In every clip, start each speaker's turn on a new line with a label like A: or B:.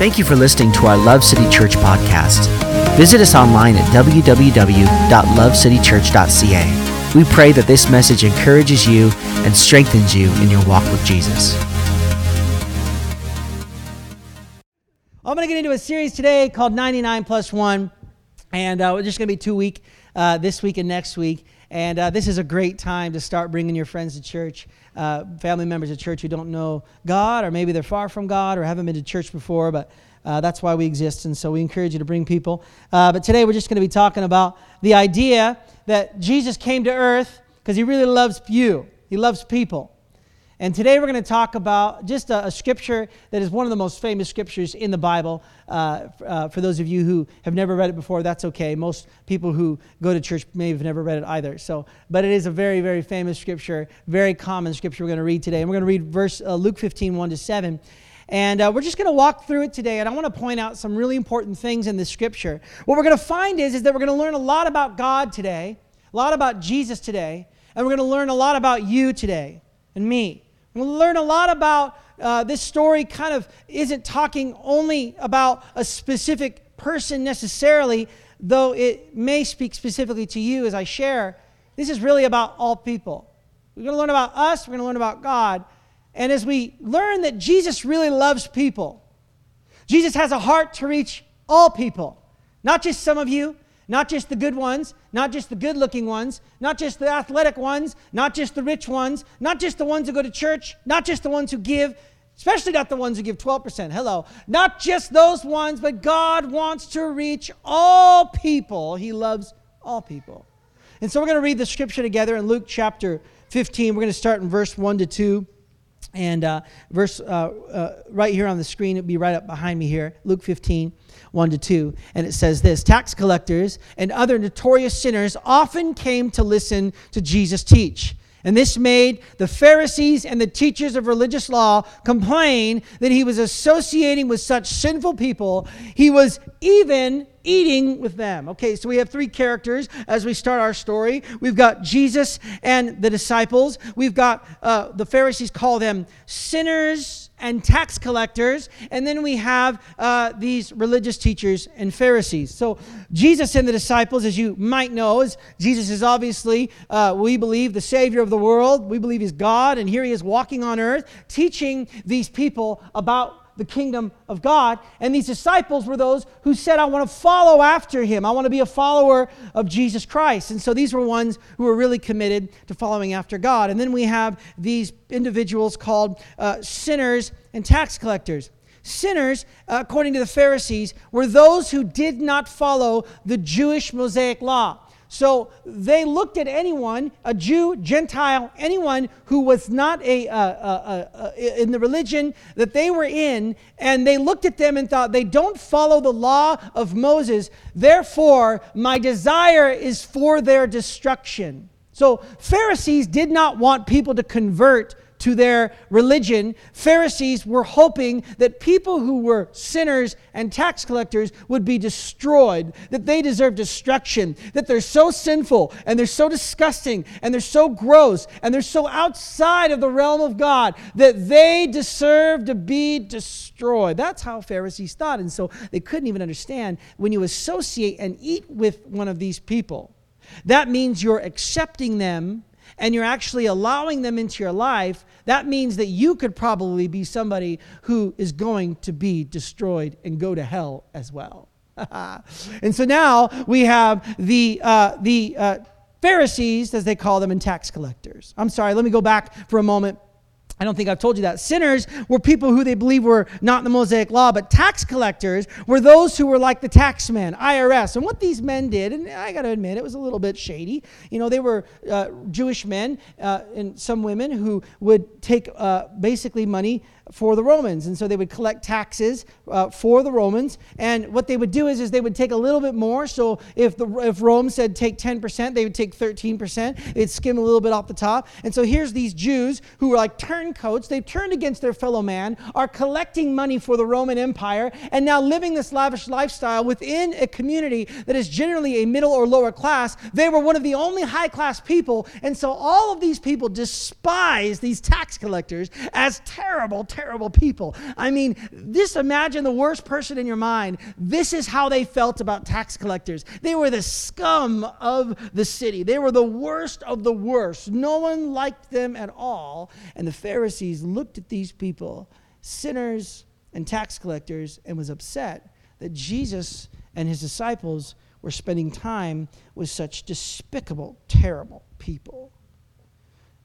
A: Thank you for listening to our Love City Church podcast. Visit us online at www.lovecitychurch.ca. We pray that this message encourages you and strengthens you in your walk with Jesus.
B: I'm going to get into a series today called 99 plus 1. And uh, we're just going to be two week uh, this week and next week. And uh, this is a great time to start bringing your friends to church, uh, family members to church who don't know God, or maybe they're far from God or haven't been to church before, but uh, that's why we exist. And so we encourage you to bring people. Uh, but today we're just going to be talking about the idea that Jesus came to earth because he really loves you, he loves people. And today we're going to talk about just a, a, scripture that is one of the most famous scriptures in the Bible. Uh, uh, for those of you who have never read it before, that's okay. Most people who go to church may have never read it either. So, but it is a very, very famous scripture, very common scripture we're going to read today. And we're going to read verse uh, Luke 15, 1 to 7. And uh, we're just going to walk through it today. And I want to point out some really important things in this scripture. What we're going to find is, is that we're going to learn a lot about God today, a lot about Jesus today, and we're going to learn a lot about you today and me. We'll learn a lot about uh, this story, kind of isn't talking only about a specific person necessarily, though it may speak specifically to you as I share. This is really about all people. We're going to learn about us, we're going to learn about God. And as we learn that Jesus really loves people, Jesus has a heart to reach all people, not just some of you, not just the good ones, not just the good looking ones, not just the athletic ones, not just the rich ones, not just the ones who go to church, not just the ones who give, especially not the ones who give 12%. Hello. Not just those ones, but God wants to reach all people. He loves all people. And so we're going to read the scripture together in Luke chapter 15. We're going to start in verse 1 to 2. And uh, verse uh, uh, right here on the screen, it'll be right up behind me here, Luke 15, 1 to 2. And it says this Tax collectors and other notorious sinners often came to listen to Jesus teach. And this made the Pharisees and the teachers of religious law complain that he was associating with such sinful people. He was even eating with them. Okay, so we have three characters as we start our story. We've got Jesus and the disciples. We've got uh, the Pharisees call them sinners and tax collectors. And then we have uh, these religious teachers and Pharisees. So, Jesus and the disciples, as you might know, is Jesus is obviously, uh, we believe, the Savior of the world. We believe He's God. And here He is walking on earth, teaching these people about the kingdom of God. And these disciples were those who said, I want to follow after him. I want to be a follower of Jesus Christ. And so these were ones who were really committed to following after God. And then we have these individuals called uh, sinners and tax collectors. Sinners, uh, according to the Pharisees, were those who did not follow the Jewish Mosaic law. So they looked at anyone, a Jew, Gentile, anyone who was not a, uh, uh, uh, in the religion that they were in, and they looked at them and thought, they don't follow the law of Moses, therefore my desire is for their destruction. So Pharisees did not want people to convert to their religion, Pharisees were hoping that people who were sinners and tax collectors would be destroyed, that they deserve destruction, that they're so sinful and they're so disgusting and they're so gross and they're so outside of the realm of God that they deserve to be destroyed. That's how Pharisees thought. And so they couldn't even understand when you associate and eat with one of these people. That means you're accepting them and you're actually allowing them into your life, that means that you could probably be somebody who is going to be destroyed and go to hell as well. and so now we have the, uh, the uh, Pharisees, as they call them, and tax collectors. I'm sorry, let me go back for a moment. I don't think I've told you that. Sinners were people who they believe were not in the Mosaic law, but tax collectors were those who were like the taxman, IRS. And what these men did, and I got to admit, it was a little bit shady. You know, they were uh, Jewish men uh, and some women who would take uh, basically money for the Romans. And so they would collect taxes uh, for the Romans. And what they would do is, is they would take a little bit more. So if, the, if Rome said take 10%, they would take 13%. They'd skim a little bit off the top. And so here's these Jews who were like turncoats. They've turned against their fellow man, are collecting money for the Roman Empire, and now living this lavish lifestyle within a community that is generally a middle or lower class. They were one of the only high class people. And so all of these people despise these tax collectors as terrible, terrible terrible people. I mean, just imagine the worst person in your mind. This is how they felt about tax collectors. They were the scum of the city, they were the worst of the worst. No one liked them at all. And the Pharisees looked at these people, sinners and tax collectors, and was upset that Jesus and his disciples were spending time with such despicable, terrible people.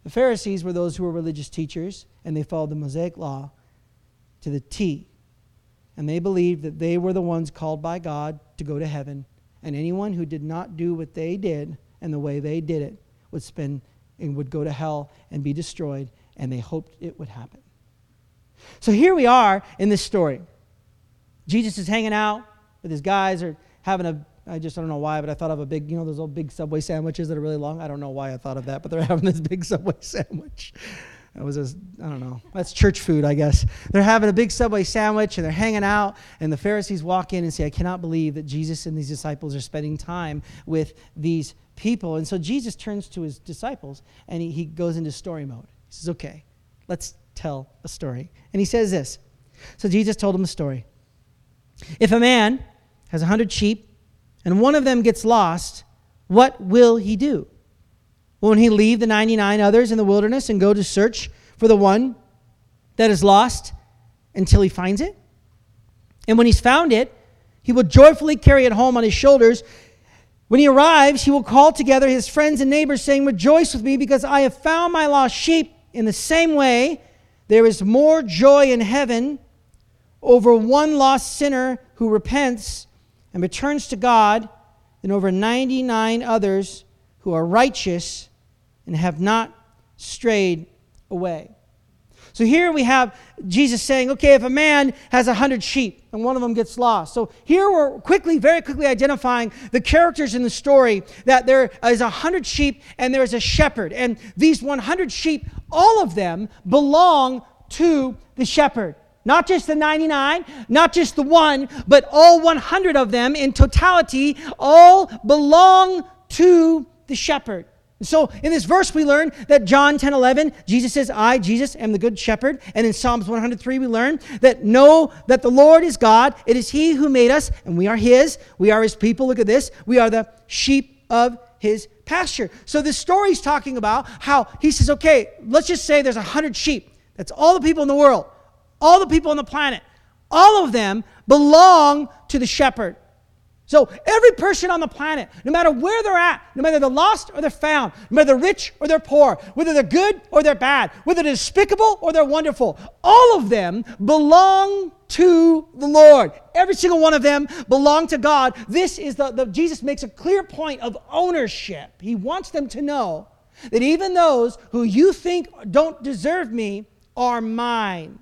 B: The Pharisees were those who were religious teachers, and they followed the Mosaic law to the T. And they believed that they were the ones called by God to go to heaven. And anyone who did not do what they did and the way they did it would spend and would go to hell and be destroyed. And they hoped it would happen. So here we are in this story. Jesus is hanging out with his guys, or having a I just I don't know why, but I thought of a big, you know, those old big Subway sandwiches that are really long. I don't know why I thought of that, but they're having this big Subway sandwich. That was a, I don't know. That's church food, I guess. They're having a big Subway sandwich and they're hanging out, and the Pharisees walk in and say, I cannot believe that Jesus and these disciples are spending time with these people. And so Jesus turns to his disciples and he, he goes into story mode. He says, Okay, let's tell a story. And he says this. So Jesus told him a story. If a man has a hundred sheep and one of them gets lost, what will he do? Won't he leave the 99 others in the wilderness and go to search for the one that is lost until he finds it? And when he's found it, he will joyfully carry it home on his shoulders. When he arrives, he will call together his friends and neighbors, saying, Rejoice with me, because I have found my lost sheep. In the same way, there is more joy in heaven over one lost sinner who repents and returns to God than over 99 others who are righteous and have not strayed away. So here we have Jesus saying, okay, if a man has a hundred sheep and one of them gets lost. So here we're quickly, very quickly identifying the characters in the story that there is a hundred sheep and there is a shepherd. And these 100 sheep, all of them belong to the shepherd. Not just the 99, not just the one, but all 100 of them in totality all belong to the shepherd. So in this verse, we learn that John 10 11, Jesus says, I, Jesus, am the good shepherd. And in Psalms 103, we learn that know that the Lord is God. It is He who made us, and we are His. We are His people. Look at this. We are the sheep of His pasture. So this story is talking about how He says, okay, let's just say there's a 100 sheep. That's all the people in the world all the people on the planet, all of them belong to the shepherd. So every person on the planet, no matter where they're at, no matter they're lost or they're found, no matter they're rich or they're poor, whether they're good or they're bad, whether they're despicable or they're wonderful, all of them belong to the Lord. Every single one of them belong to God. This is the, the Jesus makes a clear point of ownership. He wants them to know that even those who you think don't deserve me are mine.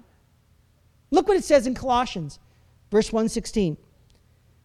B: Look what it says in Colossians, verse 116.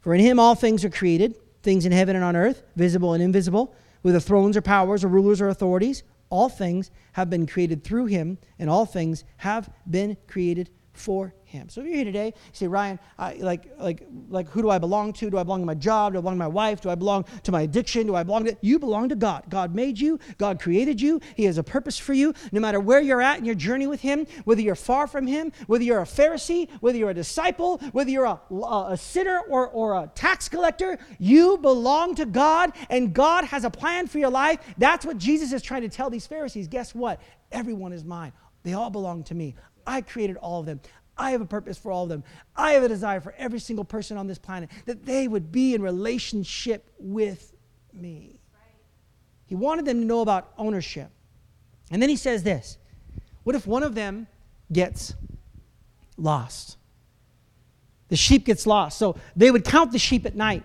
B: For in him all things are created, things in heaven and on earth, visible and invisible, whether thrones or powers or rulers or authorities. All things have been created through him, and all things have been created for him. So if you're here today, you say, Ryan, I, like, like, like, who do I belong to? Do I belong to my job? Do I belong to my wife? Do I belong to my addiction? Do I belong to? You belong to God. God made you. God created you. He has a purpose for you. No matter where you're at in your journey with Him, whether you're far from Him, whether you're a Pharisee, whether you're a disciple, whether you're a, a, a sinner or, or a tax collector, you belong to God, and God has a plan for your life. That's what Jesus is trying to tell these Pharisees. Guess what? Everyone is mine. They all belong to me. I created all of them. I have a purpose for all of them. I have a desire for every single person on this planet that they would be in relationship with me. He wanted them to know about ownership. And then he says this What if one of them gets lost? The sheep gets lost. So they would count the sheep at night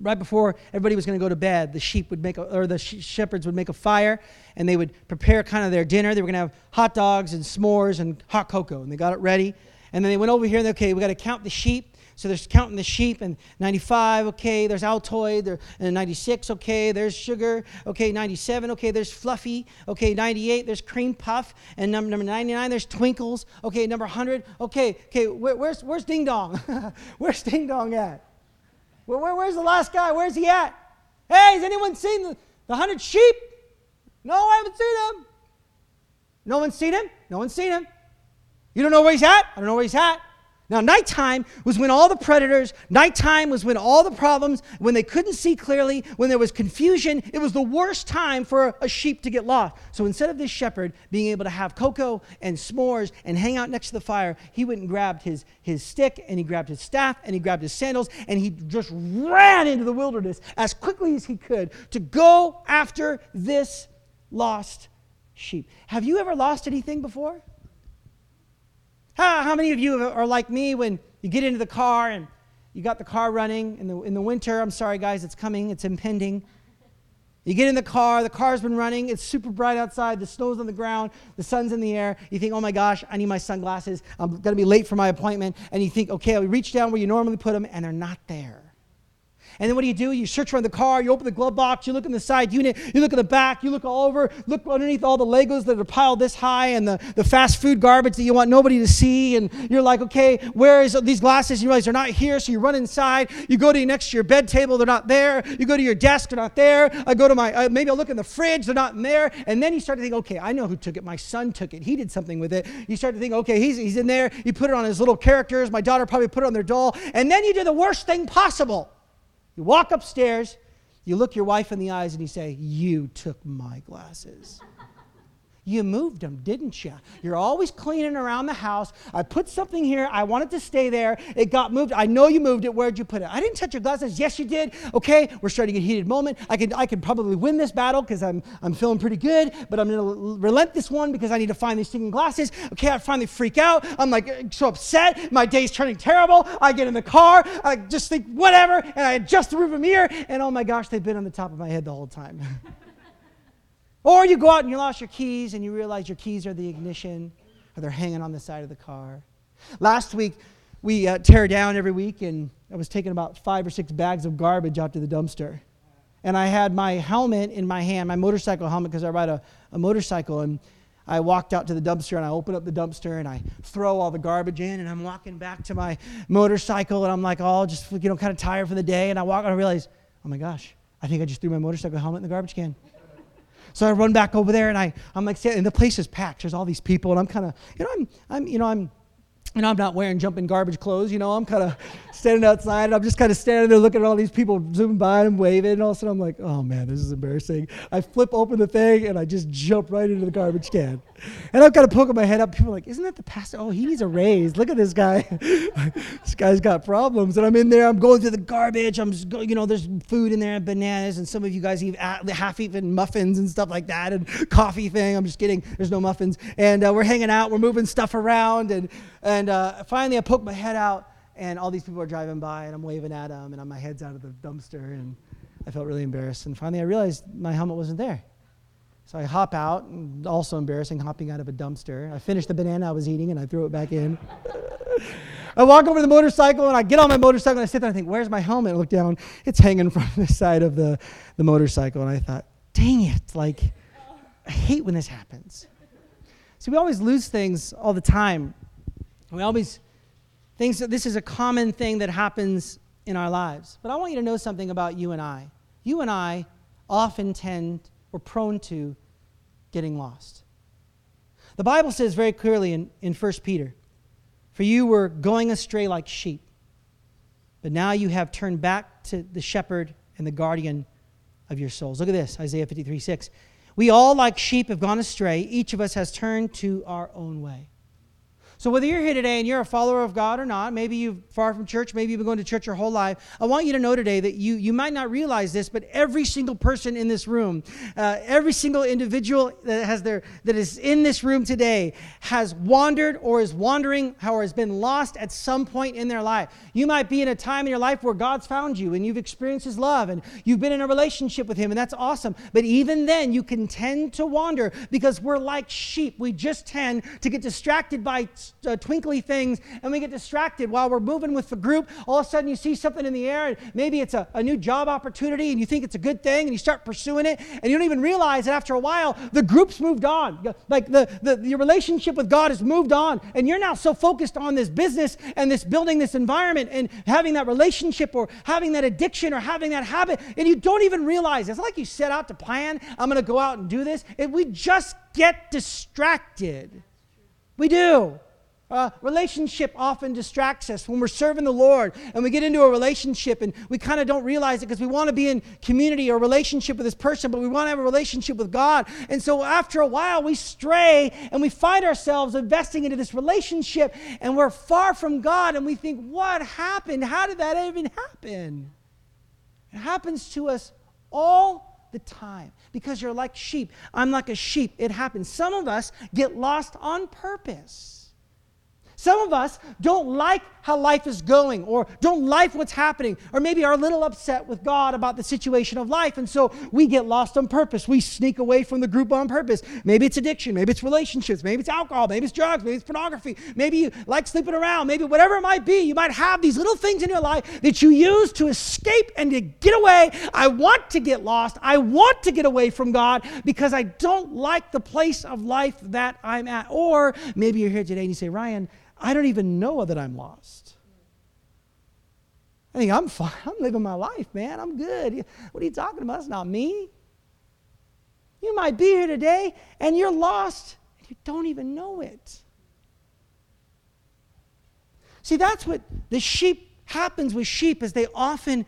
B: right before everybody was going to go to bed, the sheep would make, a, or the shepherds would make a fire, and they would prepare kind of their dinner. They were going to have hot dogs and s'mores and hot cocoa, and they got it ready. And then they went over here and they, okay, we got to count the sheep. So they're counting the sheep and 95, okay, there's Altoid, there, and 96, okay, there's sugar, okay, 97, okay, there's fluffy, okay, 98, there's cream puff, and number, number 99, there's twinkles, okay, number 100, okay, okay, where, where's, where's Ding Dong? where's Ding Dong at? Where, where, where's the last guy? Where's he at? Hey, has anyone seen the, the hundred sheep? No, I haven't seen him. No one's seen him? No one's seen him. You don't know where he's at? I don't know where he's at. Now, nighttime was when all the predators, nighttime was when all the problems, when they couldn't see clearly, when there was confusion, it was the worst time for a sheep to get lost. So instead of this shepherd being able to have cocoa and s'mores and hang out next to the fire, he went and grabbed his, his stick and he grabbed his staff and he grabbed his sandals and he just ran into the wilderness as quickly as he could to go after this lost sheep. Have you ever lost anything before? How, how many of you are like me when you get into the car and you got the car running in the, in the winter? I'm sorry, guys, it's coming, it's impending. You get in the car, the car's been running, it's super bright outside, the snow's on the ground, the sun's in the air. You think, oh my gosh, I need my sunglasses, I'm gonna be late for my appointment. And you think, okay, I'll reach down where you normally put them, and they're not there. And then what do you do? You search around the car, you open the glove box, you look in the side unit, you look in the back, you look all over, look underneath all the Legos that are piled this high and the, the fast food garbage that you want nobody to see. And you're like, okay, where is these glasses? You realize they're not here, so you run inside. You go to next to your bed table, they're not there. You go to your desk, they're not there. I go to my, uh, maybe I'll look in the fridge, they're not in there. And then you start to think, okay, I know who took it. My son took it. He did something with it. You start to think, okay, he's, he's in there. You put it on his little characters. My daughter probably put it on their doll. And then you do the worst thing possible you walk upstairs, you look your wife in the eyes, and you say, You took my glasses. You moved them, didn't you? You're always cleaning around the house. I put something here. I wanted to stay there. It got moved. I know you moved it. Where'd you put it? I didn't touch your glasses. Yes, you did. Okay, we're starting a heated moment. I can I could probably win this battle because I'm, I'm feeling pretty good, but I'm going to relent this one because I need to find these stinking glasses. Okay, I finally freak out. I'm like so upset. My day's turning terrible. I get in the car. I just think whatever, and I adjust the rearview mirror, and oh my gosh, they've been on the top of my head the whole time. Or you go out and you lost your keys and you realize your keys are the ignition or they're hanging on the side of the car. Last week, we uh, tear down every week, and I was taking about five or six bags of garbage out to the dumpster. And I had my helmet in my hand, my motorcycle helmet, because I ride a, a motorcycle. And I walked out to the dumpster and I open up the dumpster and I throw all the garbage in and I'm walking back to my motorcycle and I'm like, oh, just, you know, kind of tired for the day. And I walk and I realize, oh my gosh, I think I just threw my motorcycle helmet in the garbage can. So I run back over there and I, I'm like, and the place is packed. There's all these people and I'm kind of, you know, I'm, I'm, you know, I'm, you know, I'm not wearing jumping garbage clothes. You know, I'm kind of standing outside. And I'm just kind of standing there looking at all these people zooming by and waving. And all of a sudden, I'm like, oh man, this is embarrassing. I flip open the thing and I just jump right into the garbage can. And I've got to poke my head up. People are like, isn't that the pastor? Oh, he needs a raise. Look at this guy. this guy's got problems. And I'm in there. I'm going through the garbage. I'm just, you know, there's food in there and bananas. And some of you guys eat half-eaten muffins and stuff like that and coffee thing. I'm just kidding. There's no muffins. And uh, we're hanging out. We're moving stuff around. And and uh, finally, I poke my head out, and all these people are driving by, and I'm waving at them, and my head's out of the dumpster, and I felt really embarrassed. And finally, I realized my helmet wasn't there. So I hop out, also embarrassing, hopping out of a dumpster. I finished the banana I was eating, and I threw it back in. I walk over to the motorcycle, and I get on my motorcycle, and I sit there and I think, where's my helmet? I look down, it's hanging from the side of the, the motorcycle, and I thought, dang it, like, I hate when this happens. See, we always lose things all the time we always think that this is a common thing that happens in our lives. But I want you to know something about you and I. You and I often tend, or prone to, getting lost. The Bible says very clearly in, in 1 Peter, For you were going astray like sheep, but now you have turned back to the shepherd and the guardian of your souls. Look at this Isaiah 53 6. We all, like sheep, have gone astray. Each of us has turned to our own way. So, whether you're here today and you're a follower of God or not, maybe you're far from church, maybe you've been going to church your whole life, I want you to know today that you, you might not realize this, but every single person in this room, uh, every single individual that, has their, that is in this room today has wandered or is wandering or has been lost at some point in their life. You might be in a time in your life where God's found you and you've experienced His love and you've been in a relationship with Him, and that's awesome. But even then, you can tend to wander because we're like sheep. We just tend to get distracted by uh, twinkly things and we get distracted while we're moving with the group. All of a sudden, you see something in the air, and maybe it's a, a new job opportunity, and you think it's a good thing, and you start pursuing it, and you don't even realize that after a while, the group's moved on. Like the, the, your relationship with God has moved on, and you're now so focused on this business and this building this environment and having that relationship or having that addiction or having that habit, and you don't even realize it's like you set out to plan, I'm going to go out and do this. And we just get distracted. We do. Uh, relationship often distracts us when we're serving the Lord and we get into a relationship and we kind of don't realize it because we want to be in community or relationship with this person, but we want to have a relationship with God. And so after a while, we stray and we find ourselves investing into this relationship and we're far from God and we think, what happened? How did that even happen? It happens to us all the time because you're like sheep. I'm like a sheep. It happens. Some of us get lost on purpose. Some of us don't like how life is going or don't like what's happening or maybe are a little upset with God about the situation of life. And so we get lost on purpose. We sneak away from the group on purpose. Maybe it's addiction. Maybe it's relationships. Maybe it's alcohol. Maybe it's drugs. Maybe it's pornography. Maybe you like sleeping around. Maybe whatever it might be, you might have these little things in your life that you use to escape and to get away. I want to get lost. I want to get away from God because I don't like the place of life that I'm at. Or maybe you're here today and you say, Ryan, I don't even know that I'm lost. I think I'm fine. I'm living my life, man. I'm good. What are you talking about? It's not me. You might be here today and you're lost and you don't even know it. See, that's what the sheep happens with sheep is they often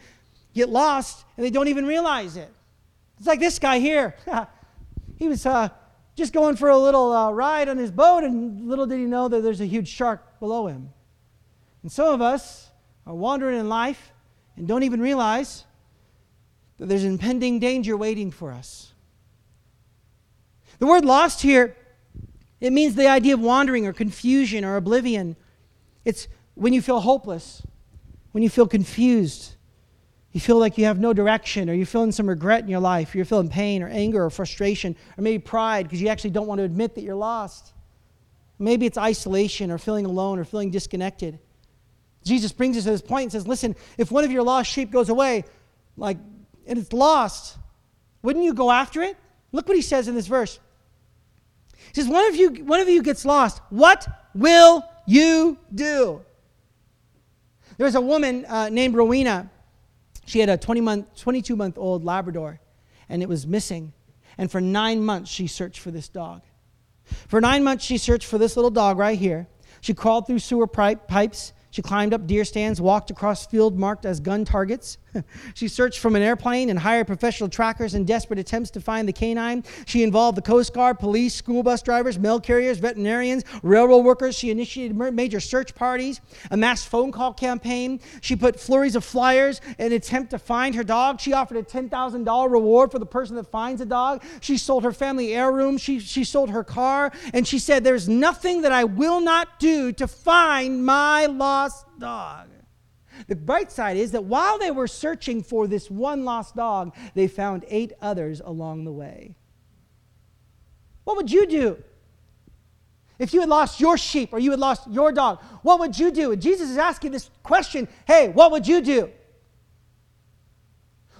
B: get lost and they don't even realize it. It's like this guy here. he was uh, just going for a little uh, ride on his boat, and little did he know that there's a huge shark below him. And some of us are wandering in life and don't even realize that there's impending danger waiting for us. The word lost here, it means the idea of wandering or confusion or oblivion. It's when you feel hopeless, when you feel confused, you feel like you have no direction, or you're feeling some regret in your life, you're feeling pain or anger or frustration, or maybe pride because you actually don't want to admit that you're lost. Maybe it's isolation or feeling alone or feeling disconnected. Jesus brings us to this point and says, Listen, if one of your lost sheep goes away, like, and it's lost, wouldn't you go after it? Look what he says in this verse. He says, One of you, one of you gets lost. What will you do? There's a woman uh, named Rowena she had a 20 month, 22 month old Labrador, and it was missing. And for nine months, she searched for this dog. For nine months, she searched for this little dog right here. She crawled through sewer pipe, pipes. She climbed up deer stands, walked across fields marked as gun targets. she searched from an airplane and hired professional trackers in desperate attempts to find the canine. She involved the Coast Guard, police, school bus drivers, mail carriers, veterinarians, railroad workers. She initiated major search parties, a mass phone call campaign. She put flurries of flyers in an attempt to find her dog. She offered a $10,000 reward for the person that finds a dog. She sold her family heirloom. She, she sold her car. And she said, There's nothing that I will not do to find my lost dog. The bright side is that while they were searching for this one lost dog, they found eight others along the way. What would you do? If you had lost your sheep or you had lost your dog, what would you do? And Jesus is asking this question hey, what would you do?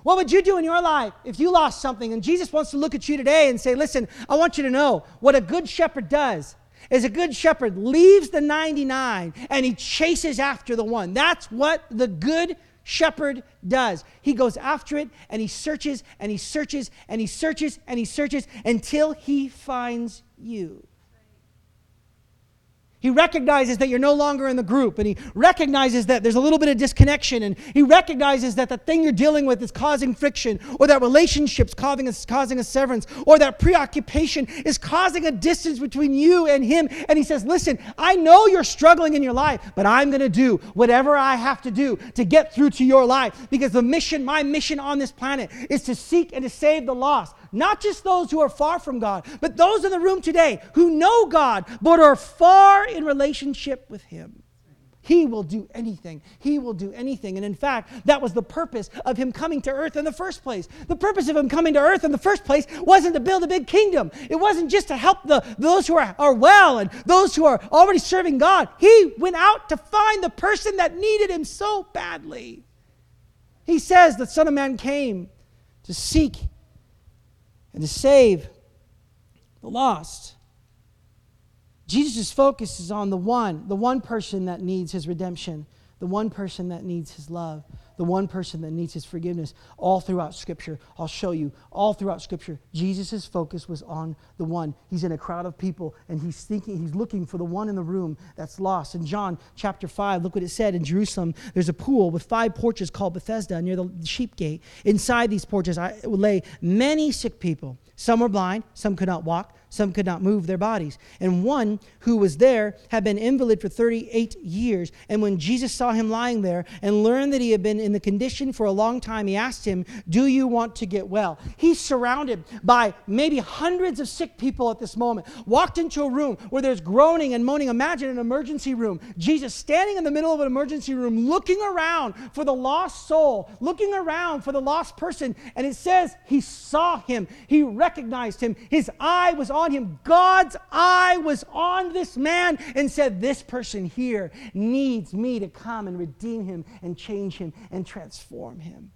B: What would you do in your life if you lost something? And Jesus wants to look at you today and say, listen, I want you to know what a good shepherd does is a good shepherd leaves the 99 and he chases after the one. That's what the good shepherd does. He goes after it and he searches and he searches and he searches and he searches until he finds you. He recognizes that you're no longer in the group, and he recognizes that there's a little bit of disconnection, and he recognizes that the thing you're dealing with is causing friction, or that relationship's causing a, causing a severance, or that preoccupation is causing a distance between you and him. And he says, Listen, I know you're struggling in your life, but I'm going to do whatever I have to do to get through to your life, because the mission, my mission on this planet, is to seek and to save the lost. Not just those who are far from God, but those in the room today who know God but are far in relationship with Him. He will do anything. He will do anything. And in fact, that was the purpose of him coming to earth in the first place. The purpose of him coming to earth in the first place wasn't to build a big kingdom. It wasn't just to help the, those who are, are well and those who are already serving God. He went out to find the person that needed him so badly. He says the Son of Man came to seek and to save the lost. Jesus' focus is on the one, the one person that needs his redemption, the one person that needs his love, the one person that needs his forgiveness. All throughout Scripture, I'll show you, all throughout Scripture, Jesus' focus was on the one. He's in a crowd of people and he's thinking, he's looking for the one in the room that's lost. In John chapter 5, look what it said in Jerusalem there's a pool with five porches called Bethesda near the sheep gate. Inside these porches I lay many sick people. Some were blind, some could not walk, some could not move their bodies. And one who was there had been invalid for 38 years. And when Jesus saw him lying there and learned that he had been in the condition for a long time, he asked him, Do you want to get well? He's surrounded by maybe hundreds of sick people at this moment. Walked into a room where there's groaning and moaning. Imagine an emergency room. Jesus standing in the middle of an emergency room, looking around for the lost soul, looking around for the lost person. And it says he saw him, he recognized him, his eye was on him. God's eye was on this man and said, This person here needs me to come and redeem him and change him and transform him.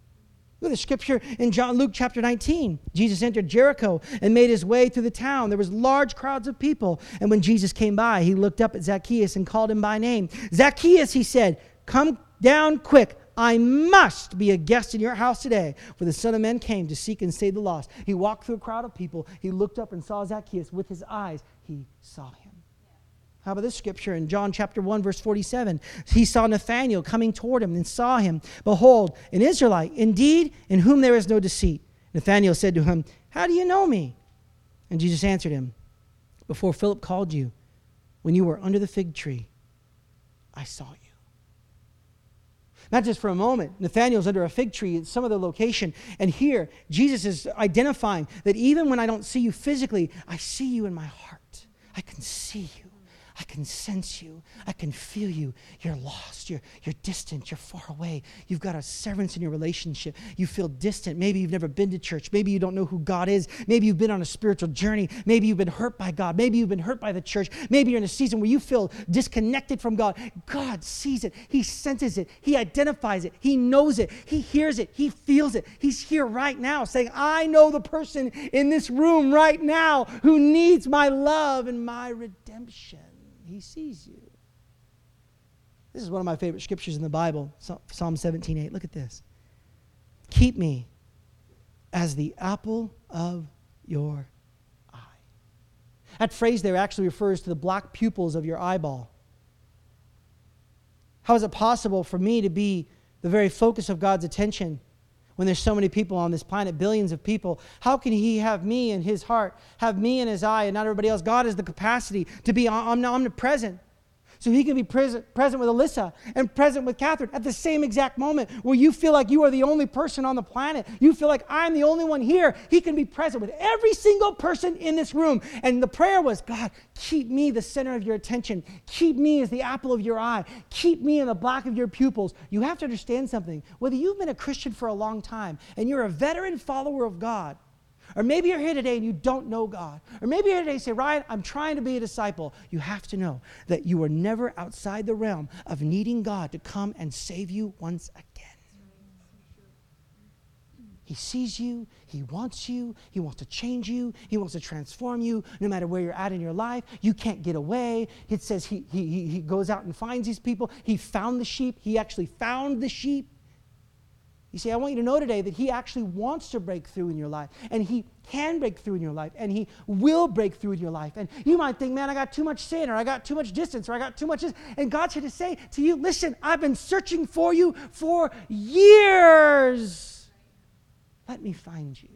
B: Look at the scripture in John Luke chapter 19. Jesus entered Jericho and made his way through the town. There was large crowds of people. And when Jesus came by, he looked up at Zacchaeus and called him by name. Zacchaeus, he said, Come down quick. I must be a guest in your house today, for the Son of Man came to seek and save the lost. He walked through a crowd of people. He looked up and saw Zacchaeus with his eyes. He saw him. How about this scripture in John chapter 1, verse 47? He saw Nathanael coming toward him and saw him. Behold, an Israelite, indeed, in whom there is no deceit. Nathanael said to him, How do you know me? And Jesus answered him, Before Philip called you, when you were under the fig tree, I saw you. Not just for a moment. Nathanael's under a fig tree in some other location. And here, Jesus is identifying that even when I don't see you physically, I see you in my heart. I can see you. I can sense you. I can feel you. You're lost. You're, you're distant. You're far away. You've got a severance in your relationship. You feel distant. Maybe you've never been to church. Maybe you don't know who God is. Maybe you've been on a spiritual journey. Maybe you've been hurt by God. Maybe you've been hurt by the church. Maybe you're in a season where you feel disconnected from God. God sees it. He senses it. He identifies it. He knows it. He hears it. He feels it. He's here right now saying, I know the person in this room right now who needs my love and my redemption. He sees you. This is one of my favorite scriptures in the Bible, Psalm 17:8. Look at this. Keep me as the apple of your eye. That phrase there actually refers to the black pupils of your eyeball. How is it possible for me to be the very focus of God's attention when there's so many people on this planet, billions of people? How can He have me in His heart, have me in His eye, and not everybody else? God has the capacity to be omnipresent. So he can be present, present with Alyssa and present with Catherine at the same exact moment where you feel like you are the only person on the planet. You feel like I'm the only one here. He can be present with every single person in this room. And the prayer was God, keep me the center of your attention. Keep me as the apple of your eye. Keep me in the black of your pupils. You have to understand something. Whether you've been a Christian for a long time and you're a veteran follower of God, or maybe you're here today and you don't know God. Or maybe you're here today and say, Ryan, I'm trying to be a disciple. You have to know that you are never outside the realm of needing God to come and save you once again. He sees you. He wants you. He wants to change you. He wants to transform you no matter where you're at in your life. You can't get away. It says he, he, he goes out and finds these people. He found the sheep. He actually found the sheep. You see, I want you to know today that He actually wants to break through in your life, and He can break through in your life, and He will break through in your life. And you might think, man, I got too much sin, or I got too much distance, or I got too much this. And God's here to say to you, listen, I've been searching for you for years. Let me find you.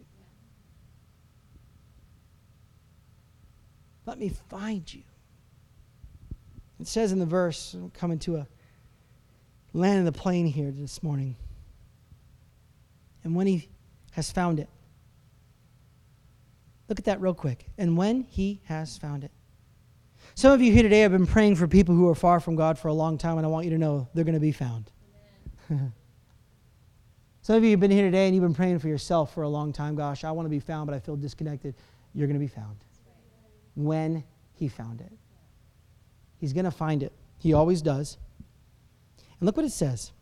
B: Let me find you. It says in the verse, I'm coming to a land in the plain here this morning and when he has found it. Look at that real quick. And when he has found it. Some of you here today have been praying for people who are far from God for a long time, and I want you to know they're going to be found. Some of you have been here today and you've been praying for yourself for a long time. Gosh, I want to be found, but I feel disconnected. You're going to be found. When he found it. He's going to find it. He always does. And look what it says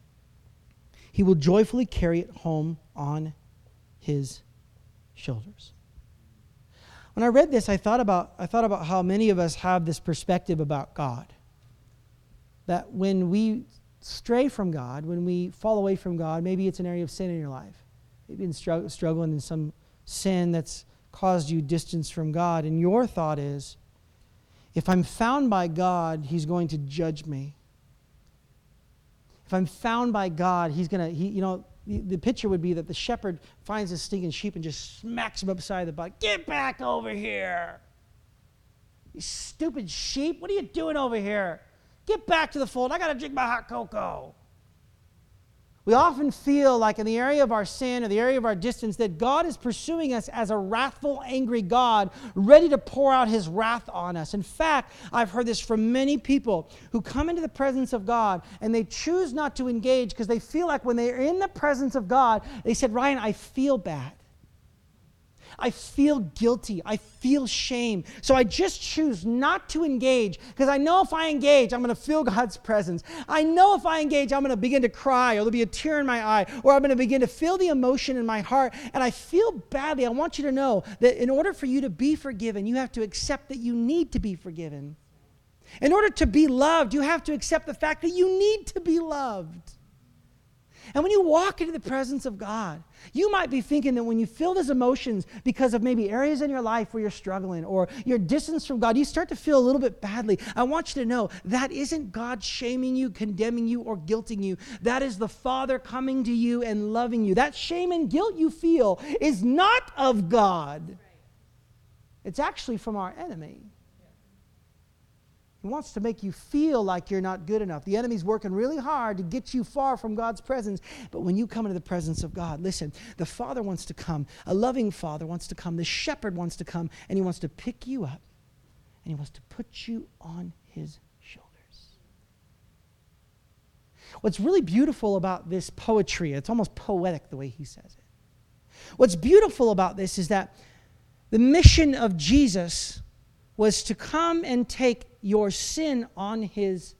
B: he will joyfully carry it home on his shoulders. When I read this, I thought about, I thought about how many of us have this perspective about God. That when we stray from God, when we fall away from God, maybe it's an area of sin in your life. Maybe you've been struggling in some sin that's caused you distance from God, and your thought is, if I'm found by God, He's going to judge me. If I'm found by God, He's going to, he, you know, the, the picture would be that the shepherd finds a stinking sheep and just smacks him upside the butt. Get back over here. You stupid sheep. What are you doing over here? Get back to the fold. I got to drink my hot cocoa. We often feel like in the area of our sin or the area of our distance that God is pursuing us as a wrathful, angry God, ready to pour out his wrath on us. In fact, I've heard this from many people who come into the presence of God and they choose not to engage because they feel like when they're in the presence of God, they said, Ryan, I feel bad. I feel guilty. I feel shame. So I just choose not to engage because I know if I engage, I'm going to feel God's presence. I know if I engage, I'm going to begin to cry or there'll be a tear in my eye or I'm going to begin to feel the emotion in my heart and I feel badly. I want you to know that in order for you to be forgiven, you have to accept that you need to be forgiven. In order to be loved, you have to accept the fact that you need to be loved. And when you walk into the presence of God, you might be thinking that when you feel those emotions because of maybe areas in your life where you're struggling or you're distance from God, you start to feel a little bit badly. I want you to know that isn't God shaming you, condemning you, or guilting you. That is the Father coming to you and loving you. That shame and guilt you feel is not of God, it's actually from our enemy. He wants to make you feel like you're not good enough. The enemy's working really hard to get you far from God's presence. But when you come into the presence of God, listen, the Father wants to come. A loving Father wants to come. The shepherd wants to come, and he wants to pick you up, and he wants to put you on his shoulders. What's really beautiful about this poetry, it's almost poetic the way he says it. What's beautiful about this is that the mission of Jesus was to come and take your sin on his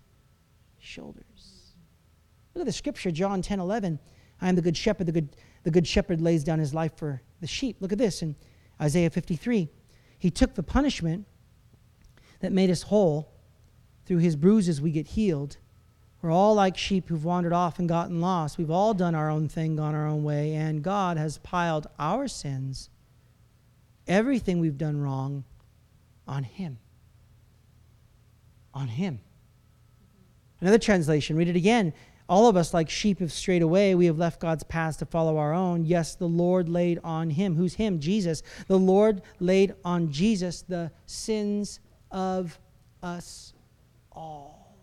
B: shoulders. Look at the scripture, John 10 11. I am the good shepherd. The good, the good shepherd lays down his life for the sheep. Look at this in Isaiah 53. He took the punishment that made us whole. Through his bruises, we get healed. We're all like sheep who've wandered off and gotten lost. We've all done our own thing, gone our own way, and God has piled our sins, everything we've done wrong, on Him. On Him. Another translation, read it again. All of us, like sheep, have strayed away. We have left God's paths to follow our own. Yes, the Lord laid on him. Who's him? Jesus. The Lord laid on Jesus the sins of us all.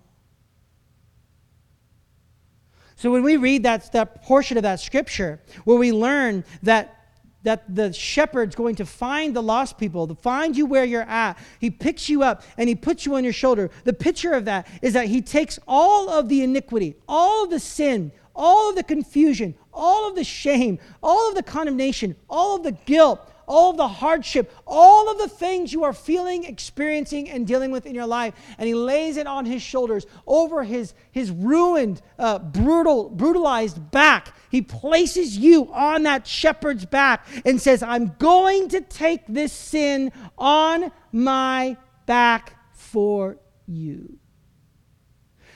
B: So when we read that, that portion of that scripture where we learn that that the shepherd's going to find the lost people, to find you where you're at. He picks you up and he puts you on your shoulder. The picture of that is that he takes all of the iniquity, all of the sin, all of the confusion, all of the shame, all of the condemnation, all of the guilt, all of the hardship, all of the things you are feeling, experiencing, and dealing with in your life. And he lays it on his shoulders over his, his ruined, uh, brutal, brutalized back. He places you on that shepherd's back and says, I'm going to take this sin on my back for you.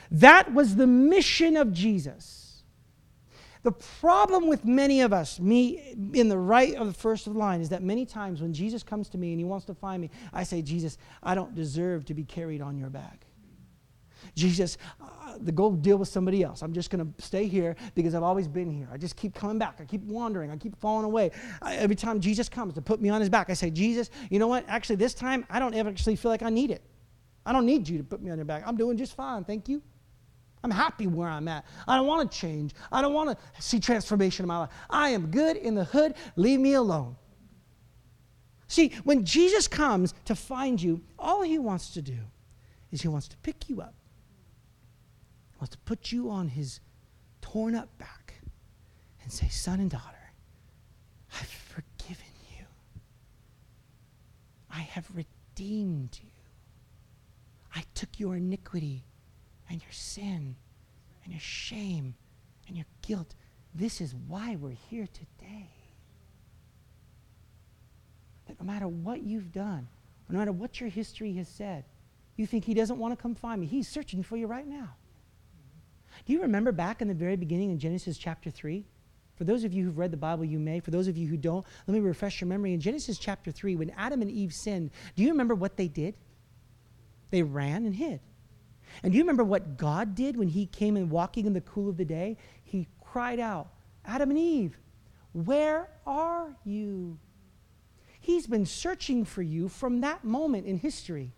B: That was the mission of Jesus. The problem with many of us, me in the right of the first of the line, is that many times when Jesus comes to me and he wants to find me, I say, Jesus, I don't deserve to be carried on your back. Jesus, the go deal with somebody else. I'm just going to stay here because I've always been here. I just keep coming back. I keep wandering. I keep falling away. I, every time Jesus comes to put me on his back, I say, Jesus, you know what? Actually, this time I don't ever actually feel like I need it. I don't need you to put me on your back. I'm doing just fine. Thank you. I'm happy where I'm at. I don't want to change. I don't want to see transformation in my life. I am good in the hood. Leave me alone. See, when Jesus comes to find you, all he wants to do is he wants to pick you up. Wants to put you on his torn up back and say, Son and daughter, I've forgiven you. I have redeemed you. I took your iniquity and your sin and your shame and your guilt. This is why we're here today. That no matter what you've done, no matter what your history has said, you think he doesn't want to come find me. He's searching for you right now. Do you remember back in the very beginning in Genesis chapter 3? For those of you who've read the Bible, you may. For those of you who don't, let me refresh your memory. In Genesis chapter 3, when Adam and Eve sinned, do you remember what they did? They ran and hid. And do you remember what God did when He came and walking in the cool of the day? He cried out, Adam and Eve, where are you? He's been searching for you from that moment in history.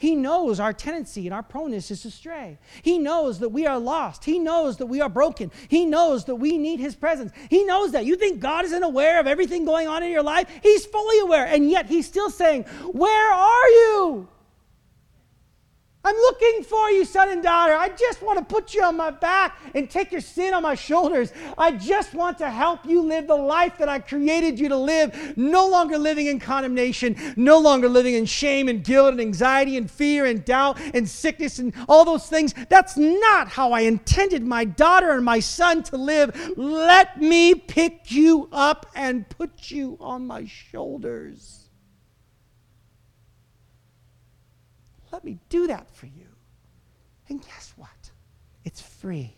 B: He knows our tendency and our proneness is to stray. He knows that we are lost. He knows that we are broken. He knows that we need His presence. He knows that. You think God isn't aware of everything going on in your life? He's fully aware. And yet He's still saying, Where are you? I'm looking for you, son and daughter. I just want to put you on my back and take your sin on my shoulders. I just want to help you live the life that I created you to live, no longer living in condemnation, no longer living in shame and guilt and anxiety and fear and doubt and sickness and all those things. That's not how I intended my daughter and my son to live. Let me pick you up and put you on my shoulders. Let me do that for you. And guess what? It's free.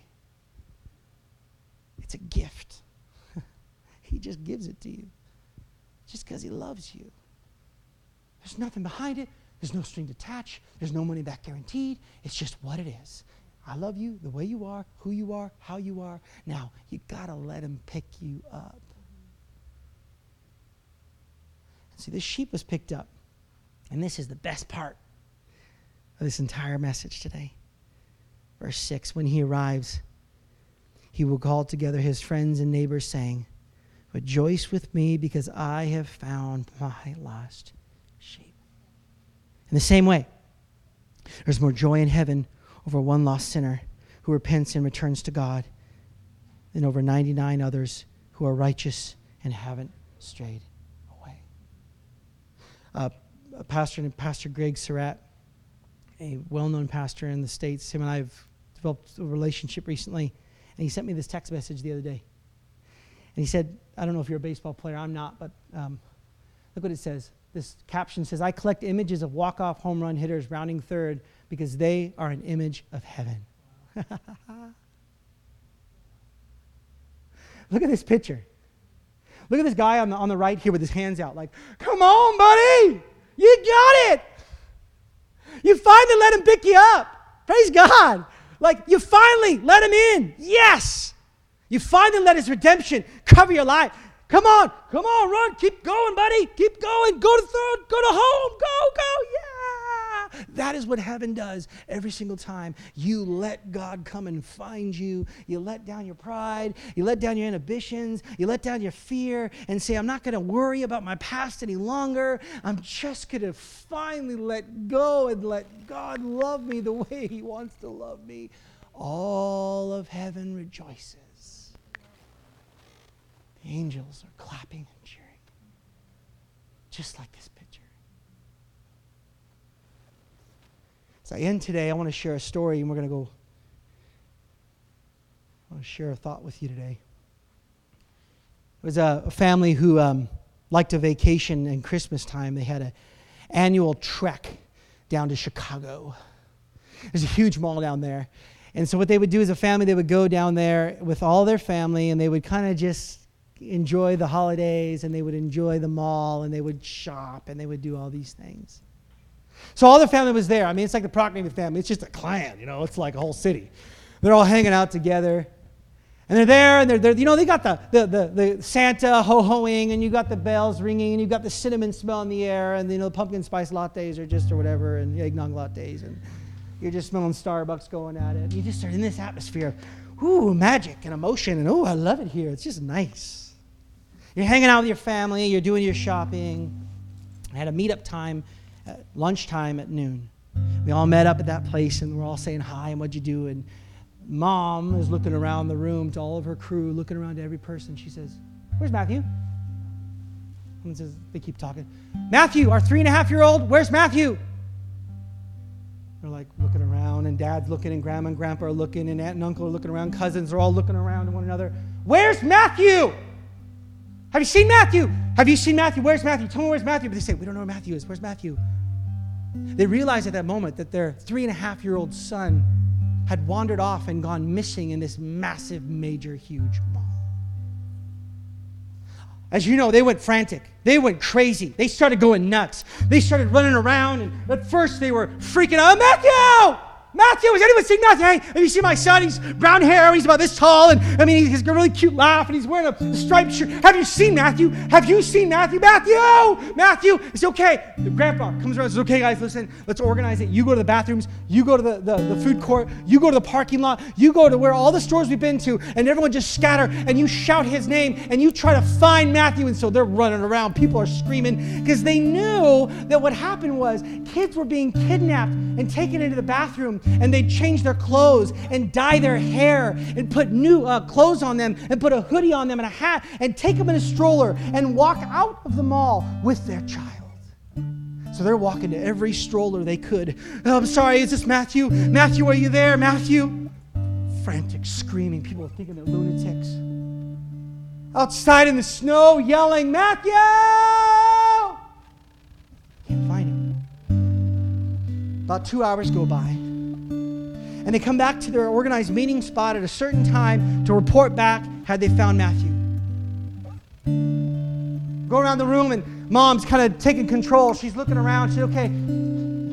B: It's a gift. he just gives it to you just because he loves you. There's nothing behind it. There's no string attached. There's no money back guaranteed. It's just what it is. I love you the way you are, who you are, how you are. Now, you got to let him pick you up. See, this sheep was picked up. And this is the best part of this entire message today. Verse 6 When he arrives, he will call together his friends and neighbors, saying, Rejoice with me because I have found my lost sheep. In the same way, there's more joy in heaven over one lost sinner who repents and returns to God than over 99 others who are righteous and haven't strayed away. Uh, Pastor and Pastor Greg Surratt a well known pastor in the States. Him and I have developed a relationship recently. And he sent me this text message the other day. And he said, I don't know if you're a baseball player, I'm not, but um, look what it says. This caption says, I collect images of walk off home run hitters rounding third because they are an image of heaven. look at this picture. Look at this guy on the, on the right here with his hands out, like, come on, buddy, you got it. You finally let him pick you up. Praise God. Like you finally let him in. Yes. You finally let his redemption cover your life. Come on, come on, run, keep going, buddy, keep going, go to third, go to home, go, go, yeah. That is what heaven does every single time. You let God come and find you. You let down your pride, you let down your inhibitions, you let down your fear, and say, I'm not going to worry about my past any longer. I'm just going to finally let go and let God love me the way He wants to love me. All of heaven rejoices. The angels are clapping and cheering, just like this picture. As I end today, I want to share a story, and we're going to go. I want to share a thought with you today. It was a, family who um, liked a vacation in Christmas time. They had an annual trek down to Chicago. There's a huge mall down there. And so, what they would do as a family, they would go down there with all their family and they would kind of just enjoy the holidays and they would enjoy the mall and they would shop and they would do all these things. So all the family was there. I mean, it's like the Proctor family. It's just a clan, you know. It's like a whole city. They're all hanging out together. And they're there, and they're, they're you know, they got the, the, the, the Santa ho-hoing, and you got the bells ringing, and you got the cinnamon smell in the air, and, you know, the pumpkin spice lattes or just or whatever, and eggnog lattes, and you're just smelling Starbucks going at it. You just are in this atmosphere of, ooh, magic and emotion, and ooh, I love it here. It's just nice. You're hanging out with your family, you're doing your shopping. I had a meetup time, at lunchtime at noon. We all met up at that place and we're all saying hi and what'd you do? And mom is looking around the room to all of her crew, looking around to every person. She says, Where's Matthew? And says, they keep talking. Matthew, our three and a half year old, where's Matthew? They're like looking around, and dad's looking, and grandma and grandpa are looking, and aunt and uncle are looking around, cousins are all looking around to one another. Where's Matthew? Have you seen Matthew? Have you seen Matthew? Where's Matthew? Tell me where's Matthew. But they say, We don't know where Matthew is. Where's Matthew? They realize at that moment that their three and a half year old son had wandered off and gone missing in this massive, major, huge mall. As you know, they went frantic. They went crazy. They started going nuts. They started running around, and at first they were freaking out. Matthew! Matthew, has anyone seen Matthew? Hey, have you seen my son? He's brown hair, he's about this tall, and I mean, he's got a really cute laugh, and he's wearing a striped shirt. Have you seen Matthew? Have you seen Matthew? Matthew! Matthew! It's okay. The grandpa comes around and says, okay, guys, listen, let's organize it. You go to the bathrooms, you go to the, the, the food court, you go to the parking lot, you go to where all the stores we've been to, and everyone just scatter, and you shout his name, and you try to find Matthew. And so they're running around. People are screaming because they knew that what happened was kids were being kidnapped and taken into the bathroom and they'd change their clothes and dye their hair and put new uh, clothes on them and put a hoodie on them and a hat and take them in a stroller and walk out of the mall with their child. So they're walking to every stroller they could. Oh, I'm sorry, is this Matthew? Matthew, are you there? Matthew? Frantic, screaming. People are thinking they're lunatics. Outside in the snow, yelling, Matthew! Can't find him. About two hours go by and they come back to their organized meeting spot at a certain time to report back had they found Matthew. Go around the room and mom's kind of taking control. She's looking around. She's okay,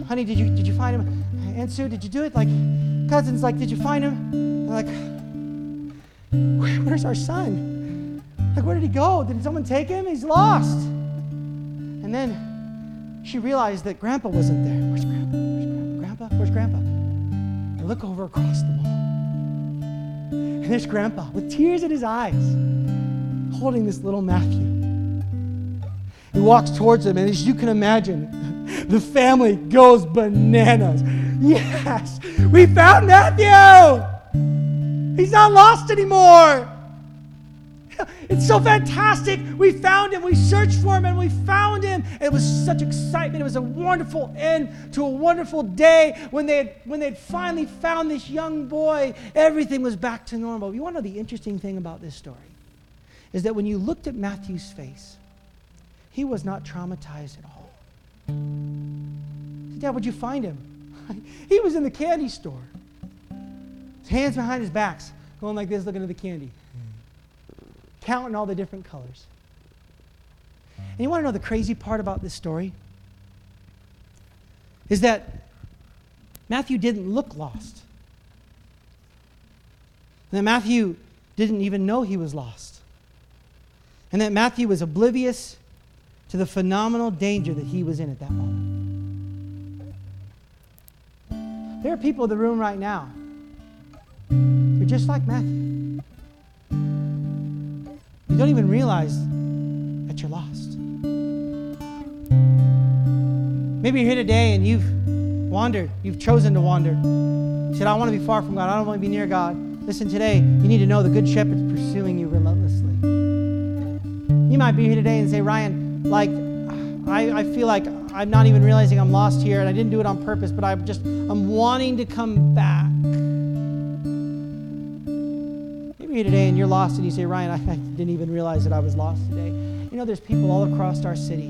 B: honey, did you did you find him? Aunt Sue, did you do it? Like, cousins, like, did you find him? They're like, where's our son? Like, where did he go? Did someone take him? He's lost. And then she realized that Grandpa wasn't there. Where's Grandpa? Where's Grandpa? Grandpa? Where's Grandpa? Look over across the mall. And there's Grandpa with tears in his eyes, holding this little Matthew. He walks towards him, and as you can imagine, the family goes bananas. Yes, we found Matthew! He's not lost anymore! It's so fantastic. We found him. We searched for him and we found him. It was such excitement. It was a wonderful end to a wonderful day when they had, when they had finally found this young boy. Everything was back to normal. You want to know the interesting thing about this story? Is that when you looked at Matthew's face, he was not traumatized at all. Dad, where'd you find him? he was in the candy store. His hands behind his backs, going like this, looking at the candy counting all the different colors. And you want to know the crazy part about this story? Is that Matthew didn't look lost. That Matthew didn't even know he was lost. And that Matthew was oblivious to the phenomenal danger that he was in at that moment. There are people in the room right now who are just like Matthew. You don't even realize that you're lost. Maybe you're here today and you've wandered, you've chosen to wander. You said, I want to be far from God, I don't want to be near God. Listen, today, you need to know the Good Shepherd's pursuing you relentlessly. You might be here today and say, Ryan, like, I, I feel like I'm not even realizing I'm lost here and I didn't do it on purpose, but I'm just, I'm wanting to come back here today and you're lost and you say, Ryan, I, I didn't even realize that I was lost today. You know, there's people all across our city,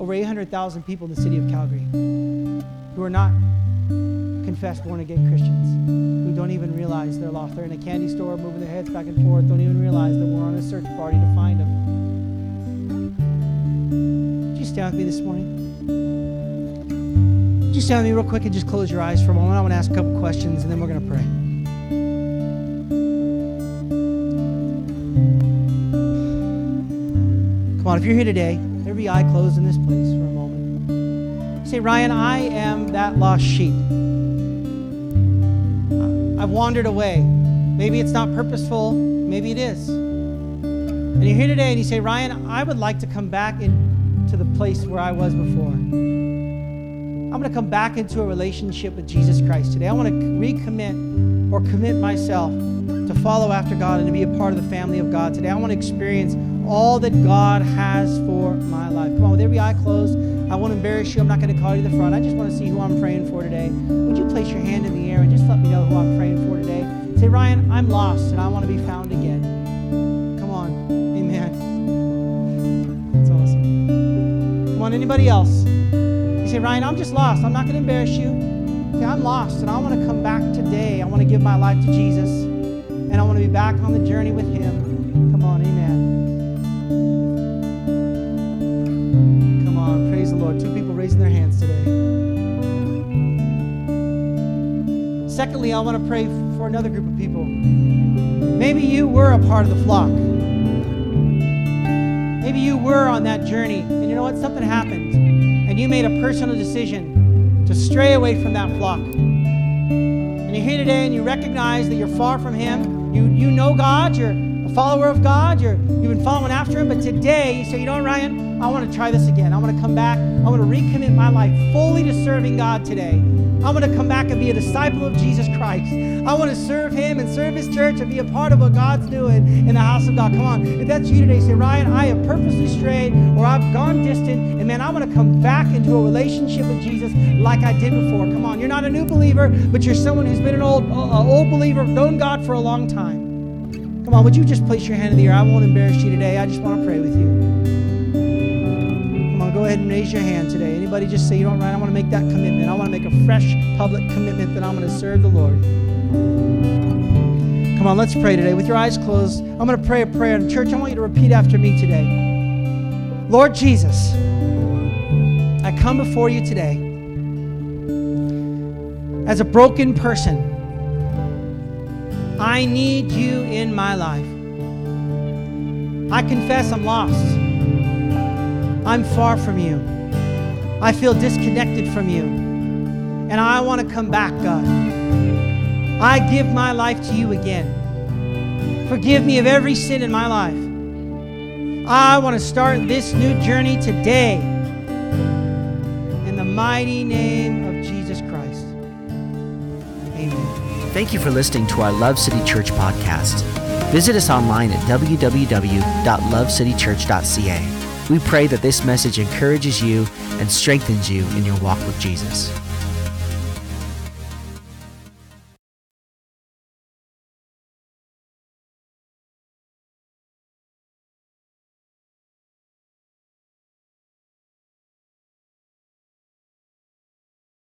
B: over 800,000 people in the city of Calgary, who are not confessed born again Christians, who don't even realize they're lost. They're in a candy store moving their heads back and forth, don't even realize that we're on a search party to find them. Would you stand with me this morning? Would you stand with me real quick and just close your eyes for a moment? I want to ask a couple questions and then we're going to pray. Come on, if you're here today, every eye closed in this place for a moment. Say, Ryan, I am that lost sheep. Uh, I've wandered away. Maybe it's not purposeful, maybe it is. And you're here today and you say, Ryan, I would like to come back into the place where I was before. I'm going to come back into a relationship with Jesus Christ today. I want to recommit or commit myself to follow after God and to be a part of the family of God today. I want to experience all that God has for my life. Come on, with every eye closed, I won't embarrass you. I'm not going to call you to the front. I just want to see who I'm praying for today. Would you place your hand in the air and just let me know who I'm praying for today? Say, Ryan, I'm lost and I want to be found again. Come on. Amen. That's awesome. Come on, anybody else? You say, Ryan, I'm just lost. I'm not going to embarrass you. say, I'm lost and I want to come back today. I want to give my life to Jesus and I want to be back on the journey with Him. Come on, amen. Secondly, I want to pray for another group of people. Maybe you were a part of the flock. Maybe you were on that journey, and you know what? Something happened, and you made a personal decision to stray away from that flock. And you're here today, and you recognize that you're far from Him. You you know God. You're a follower of God. You're you've been following after Him, but today you say, you know what, Ryan? I want to try this again. I want to come back. I want to recommit my life fully to serving God today. I want to come back and be a disciple of Jesus Christ. I want to serve Him and serve His church and be a part of what God's doing in the house of God. Come on. If that's you today, say, Ryan, I have purposely strayed or I've gone distant, and man, I want to come back into a relationship with Jesus like I did before. Come on. You're not a new believer, but you're someone who's been an old, uh, old believer, known God for a long time. Come on, would you just place your hand in the air? I won't embarrass you today. I just want to pray with you ahead and raise your hand today. Anybody just say, you know what, Ryan, I want to make that commitment. I want to make a fresh public commitment that I'm going to serve the Lord. Come on, let's pray today. With your eyes closed, I'm going to pray a prayer. And church, I want you to repeat after me today. Lord Jesus, I come before you today as a broken person. I need you in my life. I confess I'm lost. I'm far from you. I feel disconnected from you. And I want to come back, God. I give my life to you again. Forgive me of every sin in my life. I want to start this new journey today. In the mighty name of Jesus Christ. Amen.
A: Thank you for listening to our Love City Church podcast. Visit us online at www.lovecitychurch.ca. We pray that this message encourages you and strengthens you in your walk with Jesus.